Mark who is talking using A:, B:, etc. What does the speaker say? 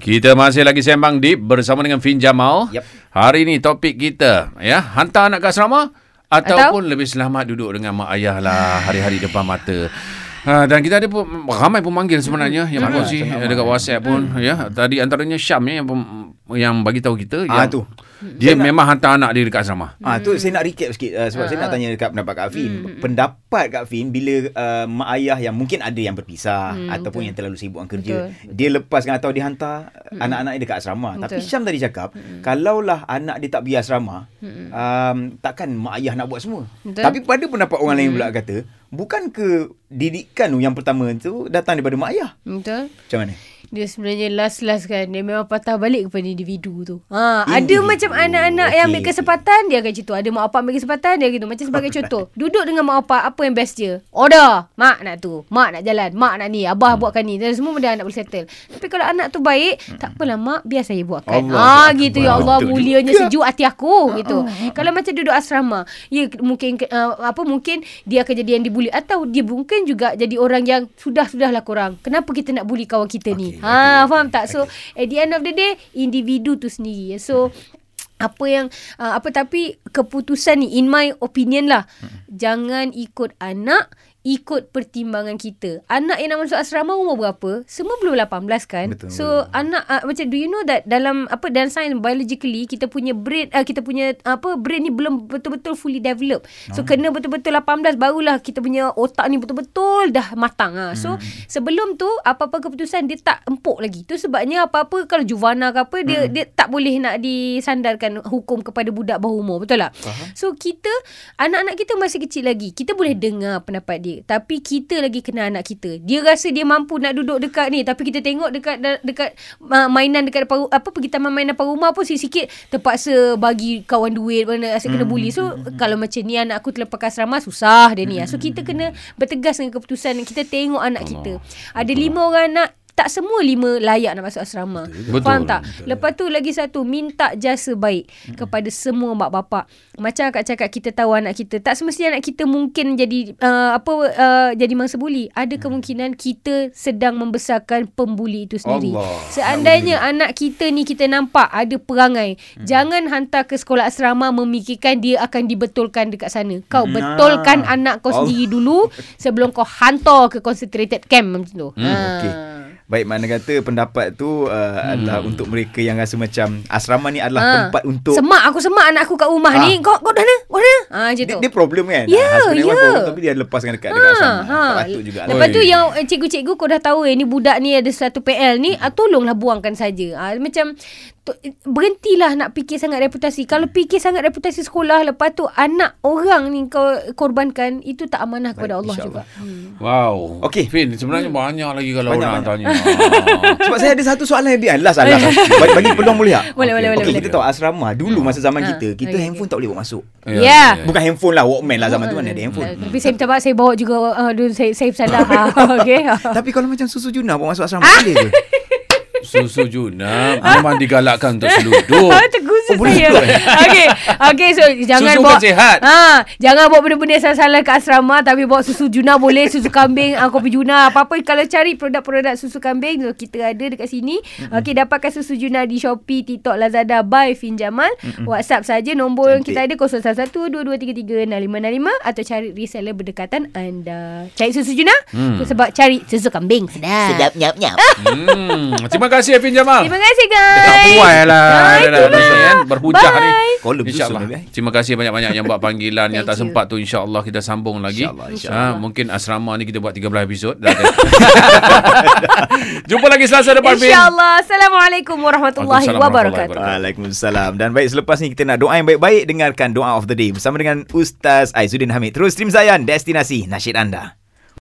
A: Kita masih lagi sembang deep bersama dengan Fin Jamal.
B: Yep.
A: Hari ini topik kita ya, hantar anak ke asrama ataupun lebih selamat duduk dengan mak ayah lah hari-hari depan mata. Ha, dan kita ada pun ramai pun manggil sebenarnya yang
B: Hmm.
A: berkongsi
B: Sangat
A: dekat WhatsApp pun ya. Tadi antaranya Syam ya, yang pem- yang bagi tahu kita
B: Ah,
A: yang
B: tu.
A: dia memang hantar anak dia dekat asrama.
B: Ah tu saya nak recap sikit uh, sebab saya nak tanya dekat pendapat Kak Fin. Pendapat Kak Fin bila uh, mak ayah yang mungkin ada yang berpisah ataupun yang terlalu sibuk dengan kerja,
C: Betul.
B: dia lepaskan atau dia hantar anak-anak dia dekat asrama. Tapi
C: Betul.
B: Syam tadi cakap, kalaulah anak dia tak pergi asrama, um, takkan mak ayah nak buat semua.
C: Betul.
B: Tapi pada pendapat orang lain pula kata, bukan ke didikan tu yang pertama tu datang daripada mak ayah.
C: Betul.
B: Macam mana?
C: Dia sebenarnya last-last kan. Dia memang patah balik kepada individu tu. Ha, Ada
B: Individu.
C: macam anak-anak
B: Okey,
C: yang ambil kesempatan Dia akan cerita Ada mak bapak ambil kesempatan Dia gitu. Macam sebagai contoh. Duduk dengan mak bapak Apa yang best dia? Order. Mak nak tu. Mak nak jalan. Mak nak ni. Abah buatkan ni. Dan semua benda anak boleh settle. Tapi kalau anak tu baik Tak apalah mak Biar saya buatkan.
B: Allah.
C: Ah gitu. Ya. Allah
B: Betul
C: Mulianya
B: juga.
C: sejuk hati aku gitu. Kalau macam duduk asrama Ya mungkin uh, Apa mungkin Dia akan jadi yang dibuli Atau dia mungkin juga Jadi orang yang Sudah-sudahlah korang. Kenapa kita nak bully kawan kita ni?
B: Okey,
C: Ha
B: okey,
C: faham tak? So at the end of the day Individu tu sendiri. So apa yang uh, apa tapi keputusan ni in my opinion lah jangan ikut anak ikut pertimbangan kita. Anak yang nak masuk asrama umur berapa? Semua belum 18 kan?
B: Betul,
C: so
B: betul.
C: anak uh, macam do you know that dalam apa dalam science biologically kita punya brain uh, kita punya apa brain ni belum betul-betul fully develop so kena betul-betul 18 barulah kita punya otak ni betul-betul dah matang ah. So sebelum tu apa-apa keputusan dia tak empuk lagi. Tu sebabnya apa-apa kalau juvana ke apa dia dia tak boleh nak disandarkan hukum kepada budak bawah umur. Betul tak? So kita anak-anak kita masih kecil lagi. Kita boleh dengar pendapat dia tapi kita lagi kenal anak kita. Dia rasa dia mampu nak duduk dekat ni. Tapi kita tengok dekat dekat uh, mainan dekat depan, apa pergi taman mainan depan rumah pun sikit-sikit terpaksa bagi kawan duit mana asyik kena bully. So kalau macam ni anak aku terlepas ke asrama susah dia ni. So kita kena bertegas dengan keputusan. Kita tengok anak kita. Ada lima orang anak tak semua lima layak nak masuk asrama.
A: Betul.
C: Faham tak? Lepas tu lagi satu, minta jasa baik kepada semua mak bapak. Macam akak cakap, kita tahu anak kita. Tak semestinya anak kita mungkin jadi uh, apa uh, jadi mangsa buli. Ada kemungkinan kita sedang membesarkan pembuli itu sendiri.
B: Allah.
C: Seandainya anak kita ni kita nampak ada perangai, jangan hantar ke sekolah asrama memikirkan dia akan dibetulkan dekat sana. Kau
B: Nah.
C: betulkan anak kau
B: Allah.
C: sendiri dulu sebelum kau hantar ke concentrated camp macam tu.
B: Hmm,
C: Ha.
B: okey. Baik mana kata pendapat tu uh, hmm. adalah untuk mereka yang rasa macam asrama ni adalah
C: Ha.
B: tempat untuk
C: Semak aku semak anak aku kat rumah
B: Ah.
C: ni. Kau kau dah mana? Kau dah? Ha
B: dia,
C: tu.
B: dia problem kan
C: Ya,
B: Husband
C: ya.
B: problem, Tapi dia lepaskan dekat Dekat asrama Tak patut juga.
C: Lepas tu yang eh, cikgu-cikgu kau dah tahu eh ni budak ni ada satu PL ni, ah, tolonglah buangkan saja. Ah, macam berhentilah nak fikir sangat reputasi. Kalau fikir sangat reputasi sekolah lepas tu anak orang ni kau korbankan itu tak amanah kepada
B: Baik,
C: Allah juga. Hmm.
A: Wow.
B: Okey.
A: Fin, sebenarnya banyak lagi kalau
B: Banyak,
A: orang
B: banyak.
A: tanya. Ah.
B: Sebab saya ada satu soalan yang biar Last lah last. bagi, bagi peluang boleh tak?
C: Boleh, boleh, boleh,
B: Okey,
C: boleh.
B: kita tahu asrama Dulu masa zaman
C: Ha,
B: kita Kita
C: okey,
B: handphone tak boleh bawa masuk
C: Ya. Yeah.
B: Bukan handphone lah Walkman lah zaman tu mana ada handphone
C: Tapi saya minta saya bawa juga uh, dulu saya saya salah. ha, okey.
B: Tapi kalau macam susu Juna Bawa masuk asrama Boleh ke?
A: Susu Juna memang digalakkan untuk seluduk.
B: Oh, boleh
C: saya.
B: juga, eh?
C: Okey. Okey, so jangan
A: Susu
C: bawa
A: kan sihat.
C: Ha, jangan bawa benda-benda yang salah-salah ke asrama tapi bawa susu Juna boleh, susu kambing, uh, kopi Juna, apa-apa kalau cari produk-produk susu kambing so kita ada dekat sini. Okey, dapatkan susu Juna di Shopee, TikTok, Lazada by Fin Jamal. WhatsApp saja nombor yang kita ada 0112233655 atau cari reseller berdekatan anda. Cari susu Juna
A: Hmm.
C: sebab cari susu kambing sedap.
D: Sedap nyap nyap.
A: Hmm. Terima kasih Fin Jamal.
C: Terima kasih
A: Tak
C: guys.
A: puas lah
C: Ah,
A: dia dah
C: itulah.
A: ni kan berhujah ni.
C: Bye.
B: Kolom
A: InsyaAllah.
B: susun, eh.
A: Terima kasih banyak-banyak yang buat panggilan yang tak
C: you.
A: sempat tu insya-Allah kita sambung lagi.
B: InsyaAllah,
A: Ha,
B: insyaAllah.
A: mungkin asrama ni kita buat 13 episod. Dah ada. Jumpa lagi Selasa depan.
C: InsyaAllah. Assalamualaikum warahmatullahi wabarakatuh.
B: Waalaikumsalam Dan baik selepas ni kita nak doa yang baik-baik Dengarkan doa of the day Bersama dengan Ustaz Aizuddin Hamid Terus stream Zayan Destinasi Nasyid anda